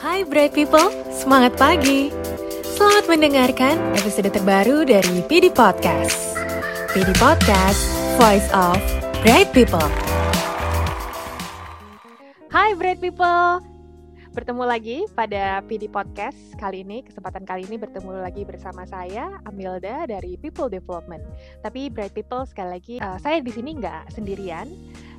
Hai Bright People, semangat pagi. Selamat mendengarkan episode terbaru dari PD Podcast. PD Podcast, Voice of Bright People. Hai Bright People, bertemu lagi pada PD Podcast kali ini. Kesempatan kali ini bertemu lagi bersama saya, Amilda dari People Development. Tapi Bright People sekali lagi, uh, saya di sini nggak sendirian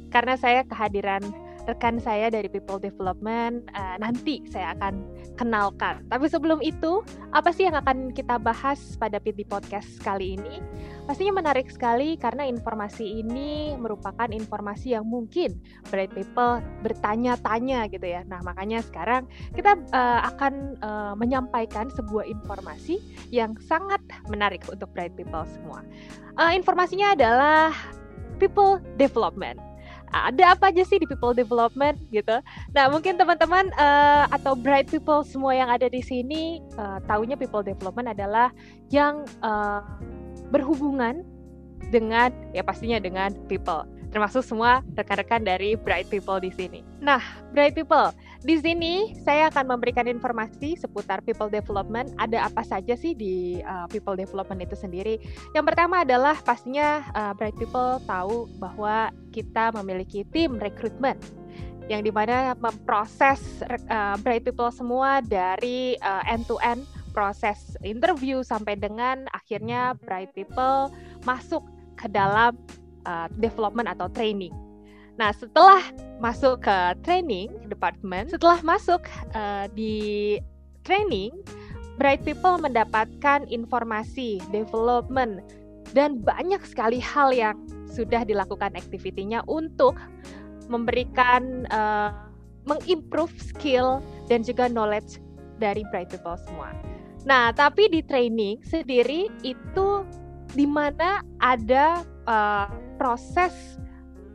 karena saya kehadiran rekan saya dari People Development uh, nanti saya akan kenalkan. Tapi sebelum itu, apa sih yang akan kita bahas pada PD Podcast kali ini? Pastinya menarik sekali karena informasi ini merupakan informasi yang mungkin Bright People bertanya-tanya gitu ya. Nah, makanya sekarang kita uh, akan uh, menyampaikan sebuah informasi yang sangat menarik untuk Bright People semua. Uh, informasinya adalah People Development ada apa aja sih di people development gitu. Nah mungkin teman-teman uh, atau bright people semua yang ada di sini uh, taunya people development adalah yang uh, berhubungan dengan ya pastinya dengan people termasuk semua rekan-rekan dari Bright People di sini. Nah, Bright People, di sini saya akan memberikan informasi seputar people development. Ada apa saja sih di uh, people development itu sendiri? Yang pertama adalah pastinya uh, Bright People tahu bahwa kita memiliki tim rekrutmen yang di mana memproses uh, Bright People semua dari uh, end to end proses interview sampai dengan akhirnya Bright People masuk ke dalam uh, development atau training. Nah, setelah masuk ke training department, setelah masuk uh, di training, Bright People mendapatkan informasi, development, dan banyak sekali hal yang sudah dilakukan aktivitinya untuk memberikan uh, mengimprove skill dan juga knowledge dari Bright People semua. Nah, tapi di training sendiri itu di mana ada uh, proses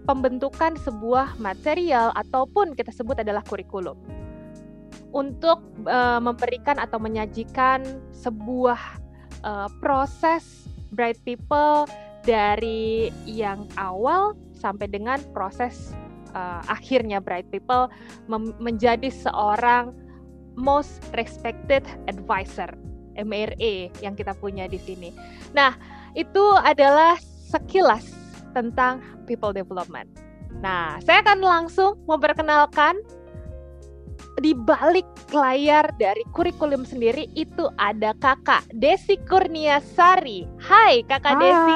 pembentukan sebuah material ataupun kita sebut adalah kurikulum untuk uh, memberikan atau menyajikan sebuah uh, proses bright people dari yang awal sampai dengan proses uh, akhirnya bright people menjadi seorang most respected advisor MRA yang kita punya di sini. Nah, itu adalah sekilas tentang people development. Nah, saya akan langsung memperkenalkan di balik layar dari kurikulum sendiri itu ada kakak Desi Kurniasari. Hai kakak hai. Desi.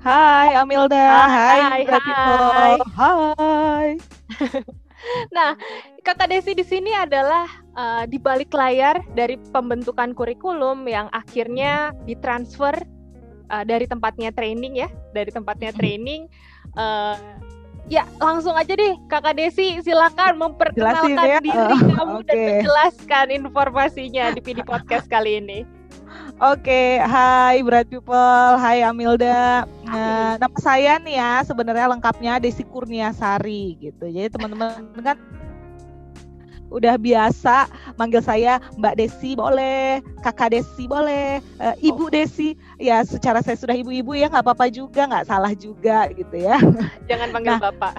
Hai Amilda. Hai. Hai. Hai. hai. nah, kakak Desi di sini adalah uh, di balik layar dari pembentukan kurikulum yang akhirnya ditransfer uh, dari tempatnya training ya, dari tempatnya training. Uh, ya langsung aja deh, kakak Desi silakan memperkenalkan ya. diri uh, kamu okay. dan menjelaskan informasinya di PD Podcast kali ini. Oke, okay, hai Bright People, hai Amilda. Nah, nama saya nih ya sebenarnya lengkapnya Desi Kurniasari gitu. Jadi teman-teman kan udah biasa manggil saya Mbak Desi boleh, Kakak Desi boleh, uh, Ibu oh. Desi ya secara saya sudah ibu-ibu ya nggak apa-apa juga nggak salah juga gitu ya. Jangan panggil nah, Bapak.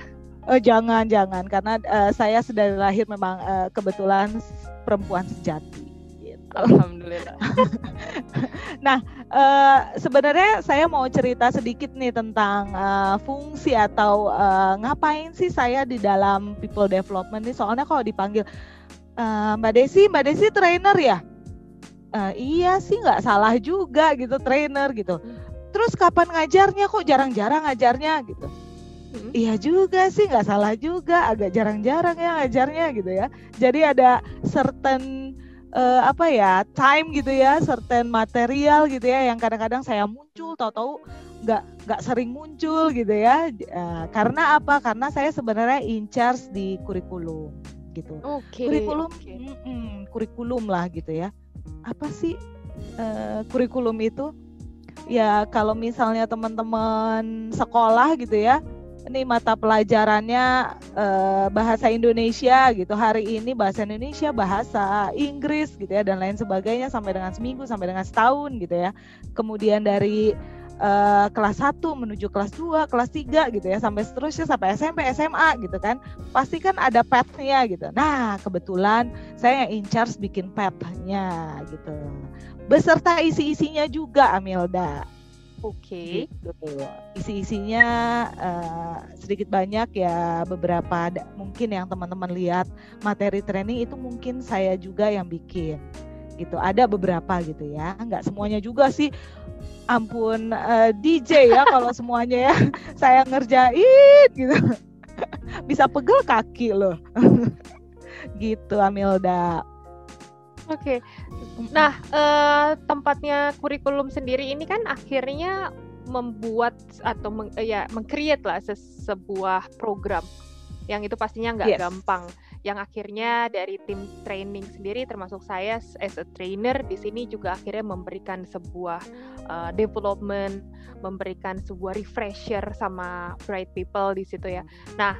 Oh jangan jangan karena uh, saya sudah lahir memang uh, kebetulan perempuan sejati. Alhamdulillah. nah, uh, sebenarnya saya mau cerita sedikit nih tentang uh, fungsi atau uh, ngapain sih saya di dalam people development nih. Soalnya kalau dipanggil uh, Mbak Desi, Mbak Desi trainer ya? Uh, iya sih nggak salah juga gitu trainer gitu. Terus kapan ngajarnya kok jarang-jarang ngajarnya gitu? Hmm. Iya juga sih nggak salah juga agak jarang-jarang ya ngajarnya gitu ya. Jadi ada certain uh, apa ya time gitu ya certain material gitu ya yang kadang-kadang saya muncul tahu-tahu nggak nggak sering muncul gitu ya. Uh, karena apa? Karena saya sebenarnya in charge di kurikulum gitu. Okay, kurikulum okay. Mm -mm, kurikulum lah gitu ya. Apa sih uh, kurikulum itu? Ya kalau misalnya teman-teman sekolah gitu ya ini mata pelajarannya uh, bahasa Indonesia gitu hari ini bahasa Indonesia bahasa Inggris gitu ya dan lain sebagainya sampai dengan seminggu sampai dengan setahun gitu ya kemudian dari uh, kelas 1 menuju kelas 2, kelas 3 gitu ya sampai seterusnya sampai SMP, SMA gitu kan. Pasti kan ada path-nya gitu. Nah, kebetulan saya yang in charge bikin path-nya gitu. Beserta isi-isinya juga Amilda. Oke. Okay. Gitu. Isi-isinya uh, sedikit banyak ya beberapa ada, mungkin yang teman-teman lihat materi training itu mungkin saya juga yang bikin gitu. Ada beberapa gitu ya, nggak semuanya juga sih. Ampun uh, eh, DJ ya kalau semuanya ya saya ngerjain gitu. Bisa pegel kaki loh. gitu Amilda. Oke. Okay. Nah, uh, tempatnya kurikulum sendiri ini kan akhirnya membuat atau meng, ya mengcreate lah se sebuah program yang itu pastinya nggak yes. gampang yang akhirnya dari tim training sendiri termasuk saya as a trainer di sini juga akhirnya memberikan sebuah uh, development, memberikan sebuah refresher sama bright people di situ ya. Nah,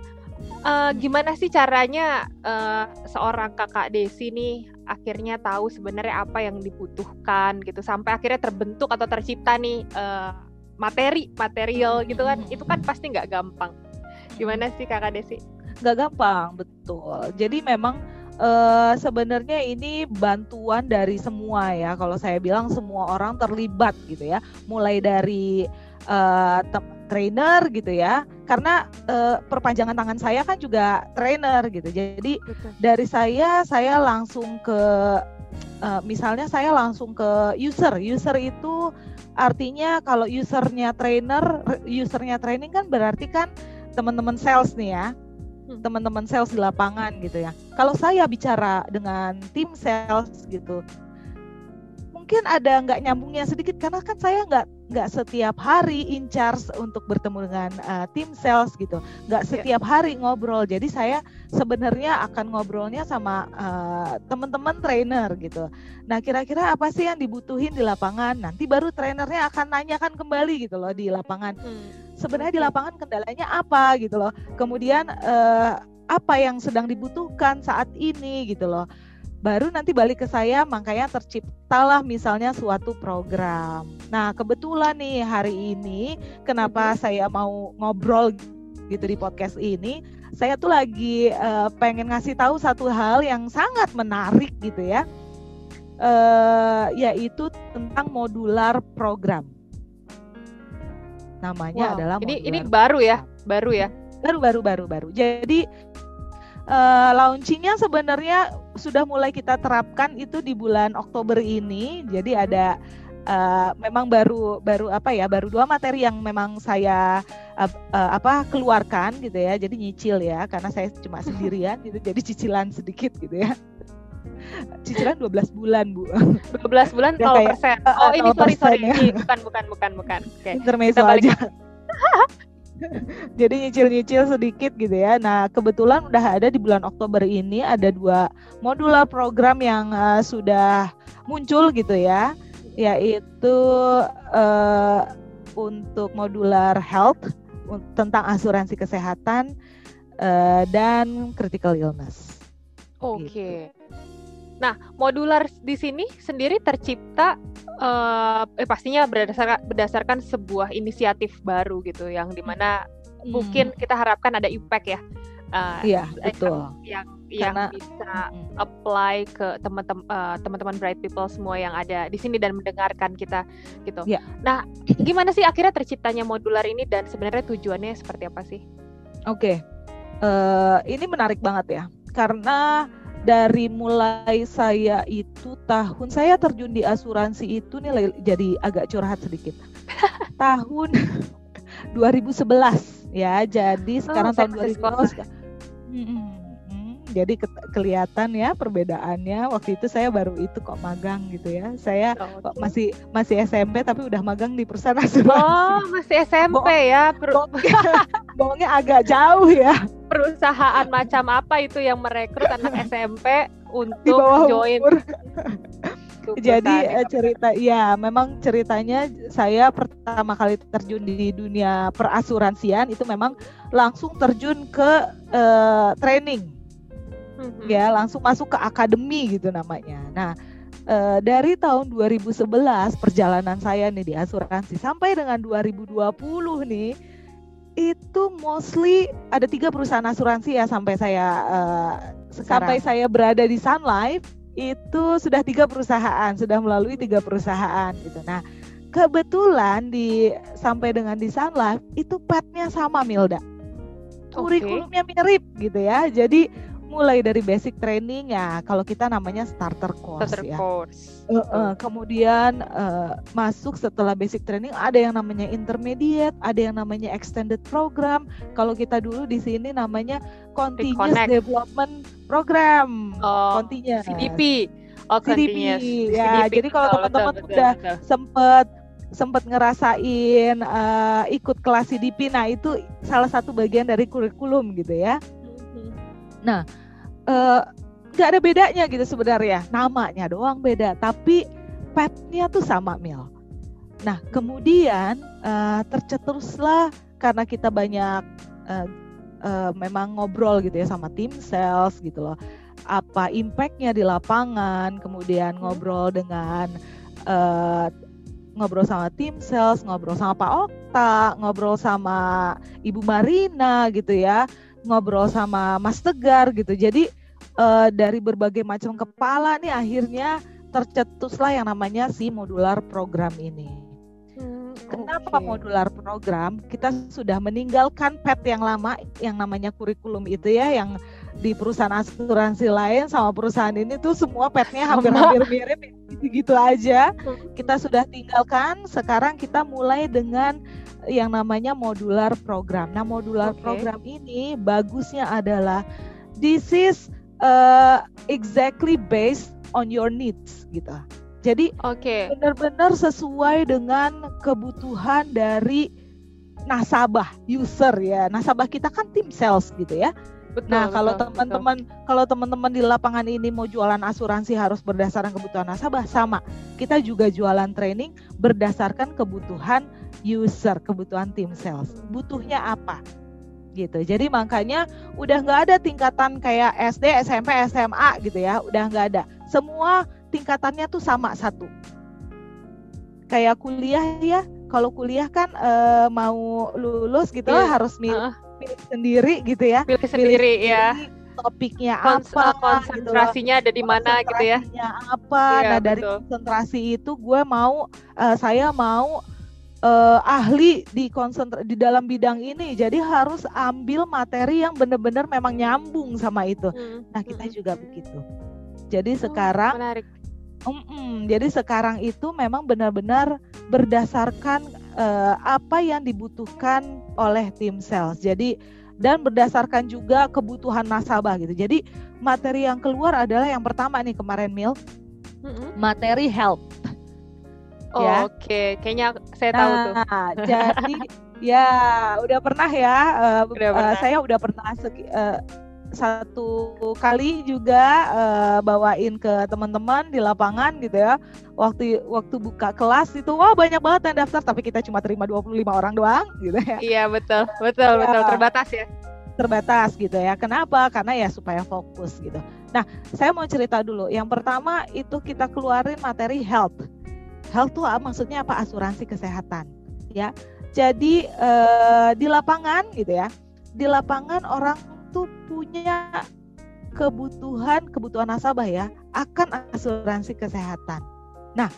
uh, gimana sih caranya uh, seorang kakak Desi nih akhirnya tahu sebenarnya apa yang dibutuhkan gitu sampai akhirnya terbentuk atau tercipta nih uh, materi material gitu kan itu kan pasti nggak gampang. Gimana sih kakak Desi? nggak gampang betul jadi memang uh, sebenarnya ini bantuan dari semua ya kalau saya bilang semua orang terlibat gitu ya mulai dari uh, trainer gitu ya karena uh, perpanjangan tangan saya kan juga trainer gitu jadi Betul. dari saya saya langsung ke uh, misalnya saya langsung ke user user itu artinya kalau usernya trainer usernya training kan berarti kan teman-teman sales nih ya Hmm. teman-teman sales di lapangan gitu ya. Kalau saya bicara dengan tim sales gitu, mungkin ada nggak nyambungnya sedikit karena kan saya nggak nggak setiap hari in charge untuk bertemu dengan uh, tim sales gitu, nggak iya. setiap hari ngobrol. Jadi saya sebenarnya akan ngobrolnya sama uh, teman-teman trainer gitu. Nah kira-kira apa sih yang dibutuhin di lapangan? Nanti baru trainernya akan nanyakan kembali gitu loh di lapangan. Hmm sebenarnya di lapangan kendalanya apa gitu loh. Kemudian uh, apa yang sedang dibutuhkan saat ini gitu loh. Baru nanti balik ke saya makanya terciptalah misalnya suatu program. Nah, kebetulan nih hari ini kenapa saya mau ngobrol gitu di podcast ini, saya tuh lagi uh, pengen ngasih tahu satu hal yang sangat menarik gitu ya. Uh, yaitu tentang modular program namanya wow. adalah ini ini baru ya baru ya baru baru baru baru jadi uh, launchingnya sebenarnya sudah mulai kita terapkan itu di bulan Oktober ini. Jadi ada uh, memang baru baru apa ya baru dua materi yang memang saya uh, uh, apa keluarkan gitu ya. Jadi nyicil ya karena saya cuma sendirian gitu jadi cicilan sedikit gitu ya. Cicilan 12 bulan bu. 12 bulan 0 ya, persen. oh ini sorry sorry ya. bukan bukan bukan bukan. Oke. Okay. intermezzo aja jadi nyicil-nyicil sedikit gitu ya. Nah kebetulan udah ada di bulan Oktober ini ada dua modular program yang uh, sudah muncul gitu ya, yaitu uh, untuk modular health tentang asuransi kesehatan uh, dan critical illness. Oke. Okay. Gitu. Nah, modular di sini sendiri tercipta uh, eh, pastinya berdasarkan berdasarkan sebuah inisiatif baru gitu yang di mana hmm. mungkin kita harapkan ada impact ya. Uh, iya betul. Yang yang Karena, bisa hmm. apply ke teman-teman uh, teman-teman bright people semua yang ada di sini dan mendengarkan kita gitu. Yeah. Nah, gimana sih akhirnya terciptanya modular ini dan sebenarnya tujuannya seperti apa sih? Oke, okay. uh, ini menarik banget ya karena dari mulai saya itu tahun saya terjun di asuransi itu nih jadi agak curhat sedikit. tahun 2011 ya. Jadi sekarang oh, tahun 2011 hmm, jadi ke kelihatan ya perbedaannya. Waktu itu saya baru itu kok magang gitu ya. Saya oh, okay. masih masih SMP tapi udah magang di perusahaan asuransi. Oh, masih SMP Bo ya. Bohongnya agak jauh ya. Perusahaan macam apa itu yang merekrut anak SMP untuk join? Jadi uh, cerita ya memang ceritanya saya pertama kali terjun di dunia perasuransian itu memang langsung terjun ke uh, training hmm ya langsung masuk ke akademi gitu namanya. Nah uh, dari tahun 2011 perjalanan saya nih di asuransi sampai dengan 2020 nih itu mostly ada tiga perusahaan asuransi ya sampai saya uh, sampai saya berada di Sun Life itu sudah tiga perusahaan sudah melalui tiga perusahaan gitu. Nah kebetulan di sampai dengan di Sun Life itu petnya sama Milda kurikulumnya mirip gitu ya. Jadi mulai dari basic training ya kalau kita namanya starter course starter ya. course. Uh, uh, kemudian uh, masuk setelah basic training ada yang namanya intermediate, ada yang namanya extended program. Kalau kita dulu di sini namanya continuous Reconnect. development program. Oh, continuous. CDP. Oh, CDP, ya. CDP, Jadi kalau teman-teman udah betul, sempet sempet ngerasain uh, ikut kelas CDP, nah itu salah satu bagian dari kurikulum gitu ya. Mhm. Eh, nggak ada bedanya gitu sebenarnya namanya doang beda tapi petnya tuh sama Mil. Nah kemudian eh, tercetuslah karena kita banyak eh, eh, memang ngobrol gitu ya sama tim sales gitu loh apa impactnya di lapangan kemudian ngobrol dengan eh, ngobrol sama tim sales ngobrol sama Pak Okta ngobrol sama Ibu Marina gitu ya ngobrol sama Mas Tegar gitu. Jadi eh, dari berbagai macam kepala nih akhirnya tercetuslah yang namanya si modular program ini. Hmm, Kenapa oke. modular program? Kita sudah meninggalkan PET yang lama yang namanya kurikulum itu ya yang di perusahaan asuransi lain sama perusahaan ini tuh semua petnya hampir-hampir mirip gitu-gitu aja. Kita sudah tinggalkan, sekarang kita mulai dengan yang namanya modular program. Nah, modular Oke. program ini bagusnya adalah this is uh, exactly based on your needs gitu. Jadi Oke. benar-benar sesuai dengan kebutuhan dari nasabah user ya. Nasabah kita kan tim sales gitu ya. Betul. Nah, kalau teman-teman kalau teman-teman di lapangan ini mau jualan asuransi harus berdasarkan kebutuhan nasabah sama. Kita juga jualan training berdasarkan kebutuhan user, kebutuhan tim sales. Butuhnya apa? Gitu. Jadi makanya udah nggak ada tingkatan kayak SD, SMP, SMA gitu ya. Udah nggak ada. Semua tingkatannya tuh sama satu. Kayak kuliah ya. Kalau kuliah kan eh, mau lulus gitu Pilih. harus milih, Heeh. pilih sendiri gitu ya Pilih sendiri ya. sendiri, topiknya Kons- apa eh, konsentrasinya ada di mana gitu ya. konsentrasinya apa Iya, nah dari betul. konsentrasi itu gue mau eh, saya mau eh, ahli di konsentra di dalam bidang ini jadi harus ambil materi yang benar-benar memang nyambung sama itu Hmm, nah kita hmm. juga begitu jadi Oh, sekarang menarik. Mm-mm. Jadi sekarang itu memang benar-benar berdasarkan eh, apa yang dibutuhkan oleh tim sales. Jadi dan berdasarkan juga kebutuhan nasabah gitu. Jadi materi yang keluar adalah yang pertama nih kemarin Mil, Mm-mm. materi health. Oh, Ya. Oke, kayaknya saya tahu tuh. Nah, jadi ya udah pernah ya, eh, Udah eh, pernah. saya udah pernah eh, satu kali juga eh, bawain ke teman-teman di lapangan gitu ya. Waktu waktu buka kelas itu wah banyak banget yang daftar tapi kita cuma terima 25 orang doang gitu ya. Iya betul, betul, Ya. betul terbatas ya. Terbatas gitu ya. Kenapa? Karena ya supaya fokus gitu. Nah, saya mau cerita dulu. Yang pertama itu kita keluarin materi health. Health tuh maksudnya apa? Asuransi kesehatan, ya. Jadi eh, di lapangan gitu ya. Di lapangan orang tuh punya kebutuhan kebutuhan nasabah ya akan asuransi kesehatan. Nah,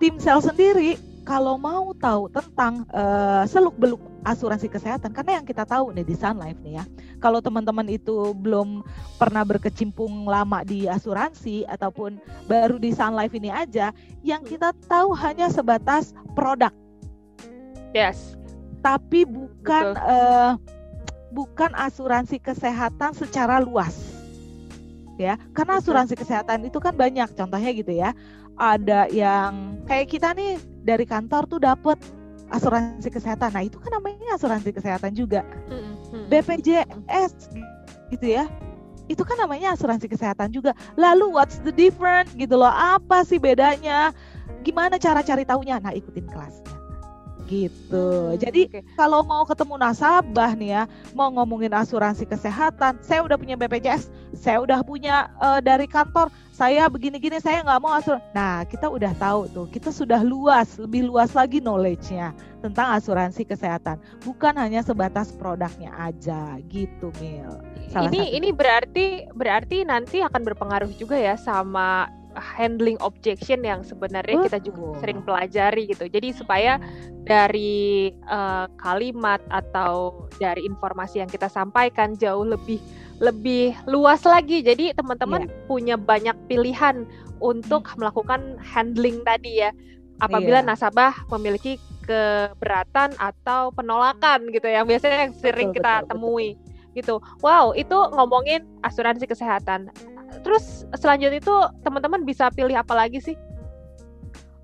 tim sel sendiri kalau mau tahu tentang eh, seluk beluk asuransi kesehatan karena yang kita tahu nih di Sun Life nih ya kalau teman-teman itu belum pernah berkecimpung lama di asuransi ataupun baru di Sun Life ini aja yang kita tahu hanya sebatas produk. Yes. tapi bukan eh, bukan asuransi kesehatan secara luas. Ya karena asuransi kesehatan itu kan banyak contohnya gitu ya. Ada yang kayak kita nih dari kantor tuh dapat asuransi kesehatan. Nah itu kan namanya asuransi kesehatan juga. BPJS gitu ya. Itu kan namanya asuransi kesehatan juga. Lalu what's the difference gitu loh apa sih bedanya? Gimana cara cari taunya? Nah ikutin kelasnya gitu. Hmm, Jadi oke. kalau mau ketemu nasabah nih ya, mau ngomongin asuransi kesehatan, saya udah punya BPJS, saya udah punya eh, dari kantor, saya begini-gini, saya nggak mau asuransi. Nah, kita udah tahu tuh, kita sudah luas, lebih luas lagi knowledge-nya tentang asuransi kesehatan, bukan hanya sebatas produknya aja, gitu Mil. Salah ini satu. ini berarti berarti nanti akan berpengaruh juga ya sama handling objection yang sebenarnya kita juga Betul. sering pelajari gitu. Jadi supaya dari eh, kalimat atau dari informasi yang kita sampaikan jauh lebih lebih luas lagi. Jadi teman-teman punya banyak pilihan untuk melakukan handling tadi ya. Apabila Iya. nasabah memiliki keberatan atau penolakan gitu ya. Biasanya yang sering Betul, kita betul, betul. temui gitu. Wow, itu ngomongin asuransi kesehatan. Terus selanjutnya itu teman-teman bisa pilih apa lagi sih?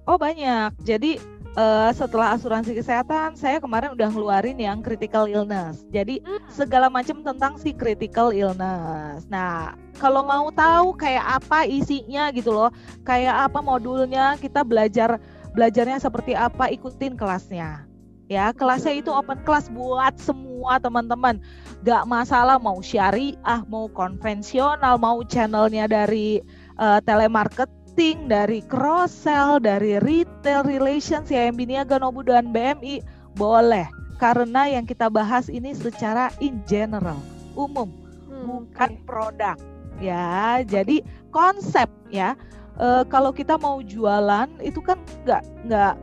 Oh banyak. Jadi eh, setelah asuransi kesehatan, saya kemarin udah ngeluarin yang critical illness. Jadi segala macam tentang si critical illness. Nah, kalau mau tahu kayak apa isinya gitu loh, kayak apa modulnya, kita belajar belajarnya seperti apa, ikutin kelasnya. Ya, kelasnya itu open class buat semua teman-teman. Gak masalah mau syariah, mau konvensional, mau channelnya dari eh, telemarketing, dari cross sell, dari retail relations, CIMB Niaga, Nobu dan BMI, boleh. Karena yang kita bahas ini secara in general, umum Hmm, bukan produk ya jadi konsep ya Eh, kalau kita mau jualan itu kan nggak nggak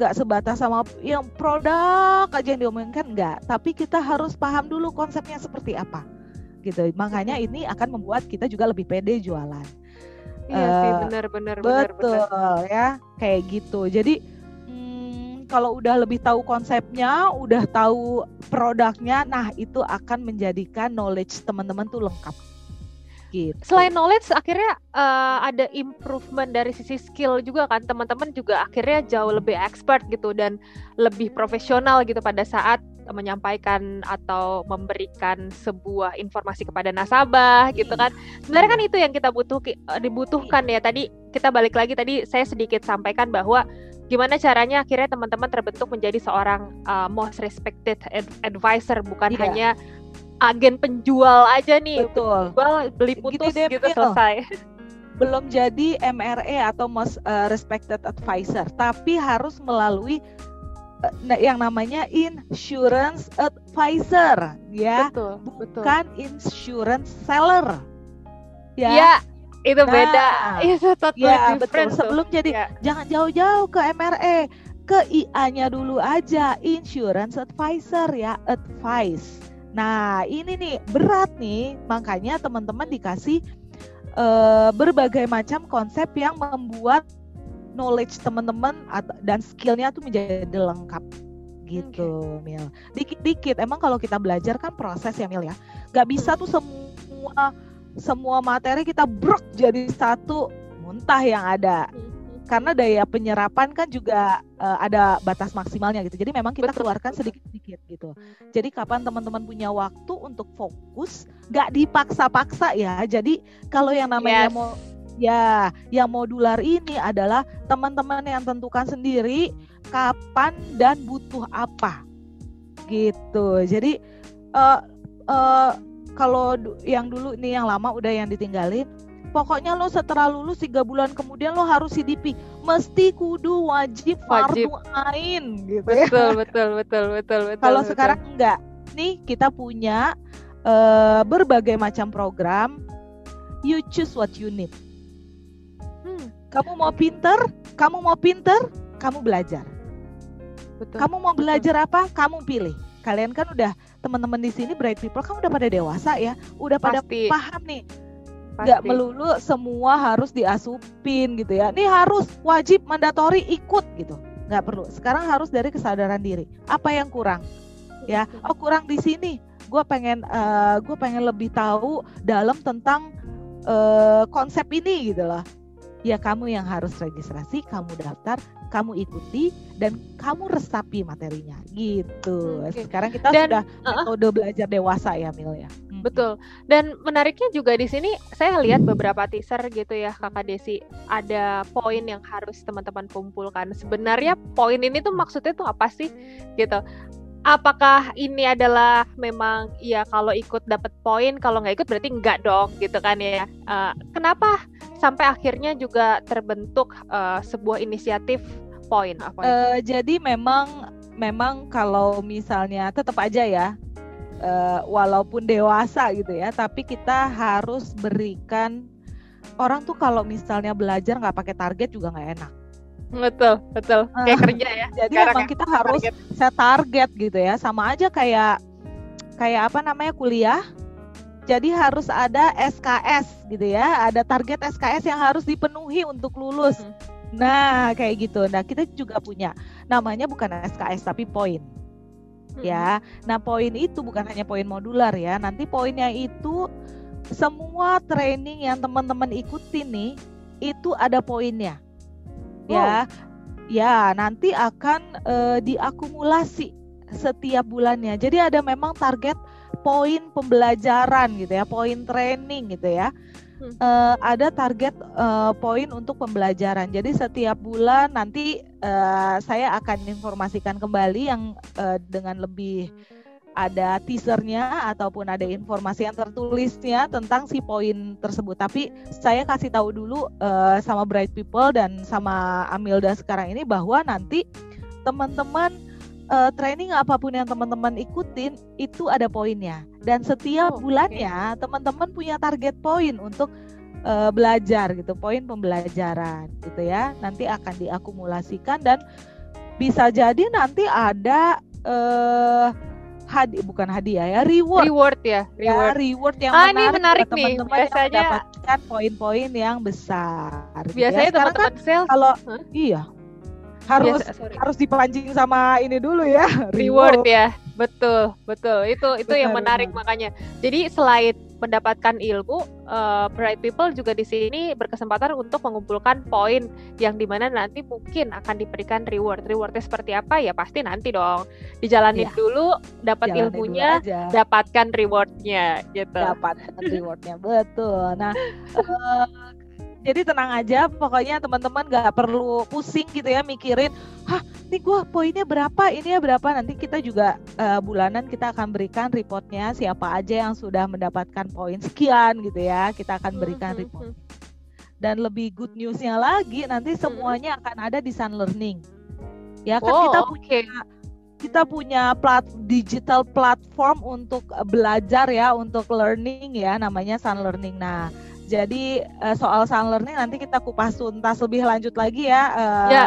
nggak sebatas sama yang produk aja yang diomongkan nggak. Tapi kita harus paham dulu konsepnya seperti apa gitu. Makanya ini akan membuat kita juga lebih pede jualan. Iya sih, Eh, benar benar benar betul benar. ya. Kayak gitu. Jadi hmm, kalau udah lebih tahu konsepnya udah tahu produknya nah itu akan menjadikan knowledge teman-teman tuh lengkap gitu Selain knowledge, akhirnya eh, ada improvement dari sisi skill juga kan. Teman-teman juga akhirnya jauh lebih expert gitu dan lebih profesional gitu pada saat menyampaikan atau memberikan sebuah informasi kepada nasabah gitu kan. Sebenarnya kan itu yang kita butuh dibutuhkan ya. Tadi kita balik lagi tadi saya sedikit sampaikan bahwa gimana caranya akhirnya teman-teman terbentuk menjadi seorang uh, most respected ad- advisor bukan Iya. hanya agen penjual aja nih. betul Jual beli Gini putus deh, gitu selesai. belum jadi MRE atau most uh, respected advisor tapi harus melalui uh, yang namanya insurance advisor ya betul, betul. bukan insurance seller ya Iya, itu Nah, beda. Itu totally Ya betul. tuh. Sebelum jadi Ya. jangan jauh-jauh ke MRE, ke IA-nya dulu aja, insurance advisor ya, advice. Nah ini nih berat nih, makanya teman-teman dikasih eh, berbagai macam konsep yang membuat knowledge teman-teman dan skillnya tuh menjadi lengkap. Gitu, Mil. Dikit-dikit, emang kalau kita belajar kan proses ya, Mil ya. Gak bisa tuh semua semua materi kita brok jadi satu muntah yang ada karena daya penyerapan kan juga eh, ada batas maksimalnya gitu. Jadi memang kita Betul, keluarkan sedikit-sedikit gitu. Jadi kapan teman-teman punya waktu untuk fokus nggak dipaksa-paksa ya. Jadi kalau yang namanya Yes. mau ya yang modular ini adalah teman-teman yang tentukan sendiri kapan dan butuh apa gitu. Jadi eh eh, kalau yang dulu nih yang lama udah yang ditinggalin pokoknya lo setelah lulus tiga bulan kemudian lo harus CDP mesti kudu wajib Wajib. fardu ain gitu ya betul, betul, betul, betul, betul. kalau betul. sekarang enggak nih kita punya eh, berbagai macam program you choose what you need Hmm, kamu mau pinter kamu mau pinter kamu belajar betul. kamu mau belajar apa kamu pilih kalian kan udah teman-teman di sini bright people kan udah pada dewasa ya udah pada pasti, paham nih. Nggak melulu semua harus diasupin gitu ya. Ini harus wajib mandatori ikut gitu. Nggak perlu. Sekarang harus dari kesadaran diri. Apa yang kurang? Ya, oh kurang di sini. Gue pengen, gue pengen lebih tahu dalam tentang eh, konsep ini gitu loh. Ya kamu yang harus registrasi, kamu daftar, kamu ikuti dan kamu resapi materinya gitu. Oke. Sekarang kita Dan, sudah uh-uh. metode belajar dewasa ya Mil ya. Hmm. Betul. Dan menariknya juga di sini saya lihat beberapa teaser gitu ya Kakak Desi, ada poin yang harus teman-teman kumpulkan. Sebenarnya poin ini tuh maksudnya tuh apa sih gitu. Apakah ini adalah memang ya kalau ikut dapat poin, kalau nggak ikut berarti enggak dong gitu kan ya. Uh, kenapa sampai akhirnya juga terbentuk uh, sebuah inisiatif poin apa? Uh, jadi memang memang kalau misalnya tetap aja ya uh, walaupun dewasa gitu ya, tapi kita harus berikan orang tuh kalau misalnya belajar nggak pakai target juga nggak enak. Betul, betul. Kayak uh, kerja ya. Jadi emang ya. kita harus target. set target gitu ya. Sama aja kayak kayak apa namanya kuliah. Jadi harus ada SKS gitu ya, ada target SKS yang harus dipenuhi untuk lulus. Hmm. Nah, kayak gitu. Nah, kita juga punya namanya bukan SKS tapi poin ya. Nah, poin itu bukan hanya poin modular ya. Nanti poinnya itu semua training yang teman-teman ikuti nih itu ada poinnya. Ya. Ya, nanti akan uh, diakumulasi setiap bulannya. Jadi ada memang target poin pembelajaran gitu ya, poin training gitu ya uh, ada target uh, poin untuk pembelajaran. Jadi setiap bulan nanti uh, saya akan informasikan kembali yang uh, dengan lebih ada teasernya ataupun ada informasi yang tertulisnya tentang si poin tersebut. Tapi saya kasih tahu dulu uh, sama Bright People dan sama Amilda sekarang ini bahwa nanti teman-teman uh, training apa pun yang teman-teman ikutin itu ada poinnya dan setiap oh, bulannya teman-teman punya target poin untuk uh, belajar gitu poin pembelajaran gitu ya nanti akan diakumulasikan dan bisa jadi nanti ada uh, hadi bukan hadiah ya reward reward ya, ya reward, ya, reward yang ah, menarik, ini menarik nih teman-teman biasanya yang mendapatkan poin-poin yang besar gitu ya. biasanya ya. teman-teman kan sales kalau huh? iya harus Biasa, harus dipancing sama ini dulu ya reward, reward. ya. Betul betul. Itu itu benar, yang menarik benar. makanya. Jadi selain mendapatkan ilmu uh, bright people juga di sini berkesempatan untuk mengumpulkan poin yang di mana nanti mungkin akan diberikan reward. Rewardnya seperti apa? Ya pasti nanti dong. Dijalanin ya. dulu dapat ilmunya dulu dapatkan rewardnya gitu. Dapatkan rewardnya betul. Nah uh, jadi tenang aja pokoknya teman-teman gak perlu pusing gitu ya mikirin hah ini gue poinnya berapa ini ya berapa. Nanti kita juga uh, bulanan kita akan berikan reportnya siapa aja yang sudah mendapatkan poin sekian gitu ya kita akan berikan mm-hmm. report. Dan lebih good newsnya lagi nanti mm-hmm. semuanya akan ada di Sun Learning. Ya kan oh, kita punya kita punya plat digital platform untuk belajar ya untuk learning ya namanya Sun Learning. Nah jadi uh, soal sound learning nanti kita kupas tuntas lebih lanjut lagi ya, uh, ya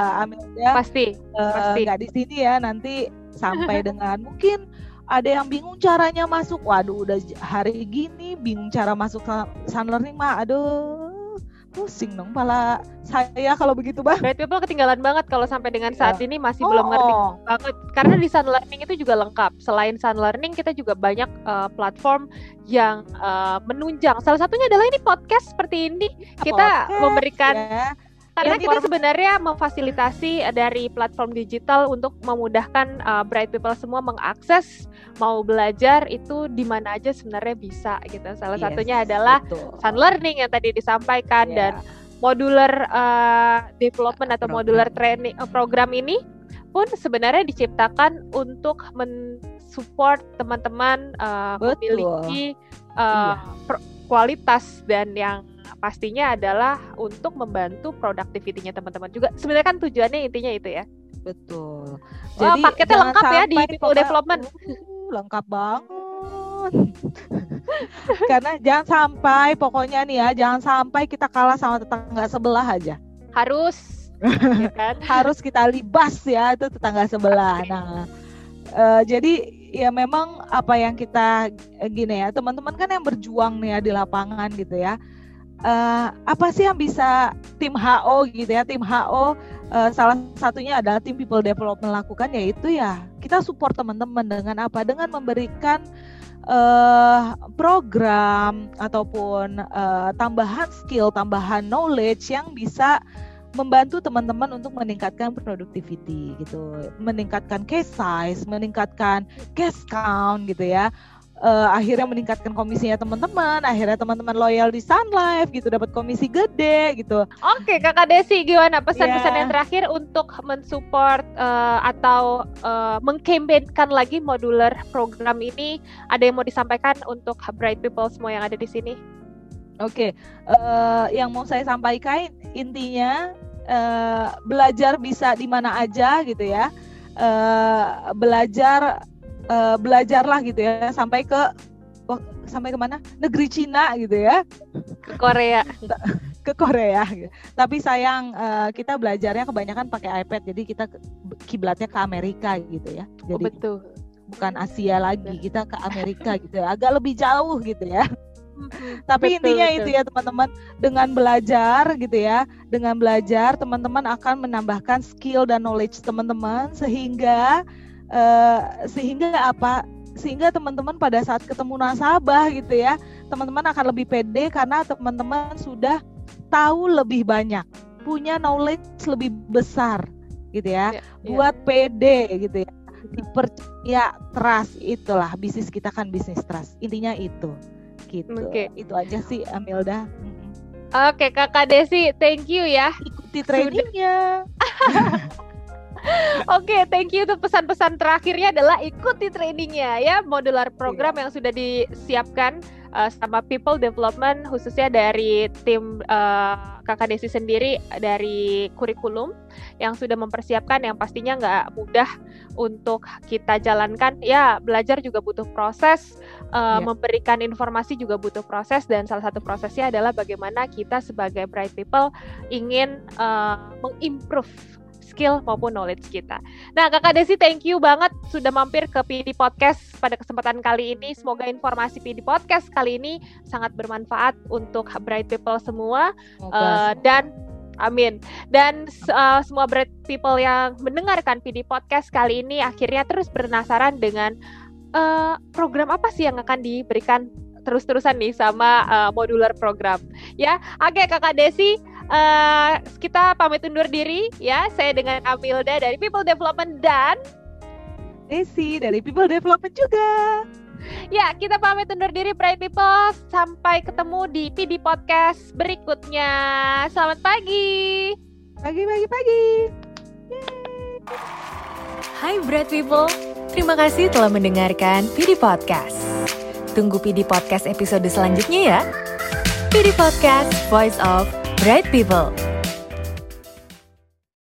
ya. Pasti. Uh, pasti. Gak di sini ya nanti sampai dengan mungkin ada yang bingung caranya masuk. Waduh udah hari gini bingung cara masuk sound learning mah. Aduh pusing dong pala saya kalau begitu bang. Bright People ketinggalan banget kalau sampai dengan saat ya. ini masih oh. belum ngerti banget. Karena di Sun Learning itu juga lengkap. Selain Sun Learning kita juga banyak uh, platform yang uh, menunjang. Salah satunya adalah ini podcast seperti ini. Kita podcast, memberikan ya karena kita sebenarnya memfasilitasi dari platform digital untuk memudahkan uh, bright people semua mengakses mau belajar itu di mana aja sebenarnya bisa gitu. Salah yes, satunya adalah betul. Sun Learning yang tadi disampaikan yeah. dan modular uh, development atau program. modular training uh, program ini pun sebenarnya diciptakan untuk mensupport teman-teman uh, memiliki uh, iya. kualitas dan yang pastinya adalah untuk membantu productivity-nya teman-teman juga. Sebenarnya kan tujuannya intinya itu ya. Betul. Jadi oh, paketnya lengkap ya di people development. Uh, lengkap banget. Karena jangan sampai pokoknya nih ya, jangan sampai kita kalah sama tetangga sebelah aja. Harus ya kan? Harus kita libas ya itu tetangga sebelah. Nah, uh, jadi ya memang apa yang kita gini ya, teman-teman kan yang berjuang nih ya di lapangan gitu ya uh, apa sih yang bisa tim HO gitu ya? Tim HO uh, eh, salah satunya adalah tim people development lakukan yaitu ya kita support teman-teman dengan apa? Dengan memberikan uh, program ataupun uh, tambahan skill tambahan knowledge yang bisa membantu teman-teman untuk meningkatkan productivity gitu. Meningkatkan case size meningkatkan case count gitu ya uh, akhirnya meningkatkan komisinya teman-teman, akhirnya teman-teman loyal di Sun Life gitu, dapat komisi gede gitu. Oke, Kakak Desi gimana pesan-pesan yeah. yang terakhir untuk mensupport uh, atau uh, mengkampanyekan lagi modular program ini? Ada yang mau disampaikan untuk bright people semua yang ada di sini? Oke, okay. uh, yang mau saya sampaikan intinya uh, belajar bisa di mana aja gitu ya. Uh, belajar uh, belajarlah gitu ya sampai ke sampai ke mana negeri Cina gitu ya. Ke Korea. Ke Korea. Gitu. tapi sayang uh, kita belajarnya kebanyakan pakai iPad jadi kita kiblatnya ke Amerika gitu ya. Oh, jadi oh, betul. bukan Asia lagi kita ke Amerika gitu ya. Agak lebih jauh gitu ya. Tapi betul, intinya betul. itu ya teman-teman dengan belajar gitu ya dengan belajar teman-teman akan menambahkan skill dan knowledge teman-teman sehingga uh, sehingga apa sehingga teman-teman pada saat ketemu nasabah gitu ya teman-teman akan lebih pede karena teman-teman sudah tahu lebih banyak punya knowledge lebih besar gitu ya, ya, buat ya. pede gitu ya dipercaya trust itulah bisnis kita kan bisnis trust intinya itu gitu okay. itu aja sih Amilda Oke, okay, Kakak Desi, thank you ya. Ikuti trainingnya. Oke, okay, thank you untuk pesan-pesan terakhirnya adalah ikuti trainingnya ya modular program yeah. yang sudah disiapkan uh, sama people development khususnya dari tim uh, kakak Desi sendiri dari kurikulum yang sudah mempersiapkan yang pastinya nggak mudah untuk kita jalankan ya belajar juga butuh proses uh, yeah. memberikan informasi juga butuh proses dan salah satu prosesnya adalah bagaimana kita sebagai bright people ingin uh, mengimprove skill maupun knowledge kita. Nah, Kakak Desi thank you banget sudah mampir ke PD Podcast pada kesempatan kali ini. Semoga informasi PD Podcast kali ini sangat bermanfaat untuk bright people semua uh, dan Amin. Dan uh, semua bright people yang mendengarkan PD Podcast kali ini akhirnya terus penasaran dengan uh, program apa sih yang akan diberikan terus-terusan nih sama uh, modular program. Ya, oke Kakak Desi, uh, kita pamit undur diri ya. Saya dengan Amilda dari People Development dan Desi dari People Development juga. Ya, kita pamit undur diri Bright People. Sampai ketemu di PD Podcast berikutnya. Selamat pagi. Pagi, pagi, pagi. Hai Bright People. Terima kasih telah mendengarkan PD Podcast. Tunggu PD Podcast episode selanjutnya ya. PD Podcast, Voice of Bright People.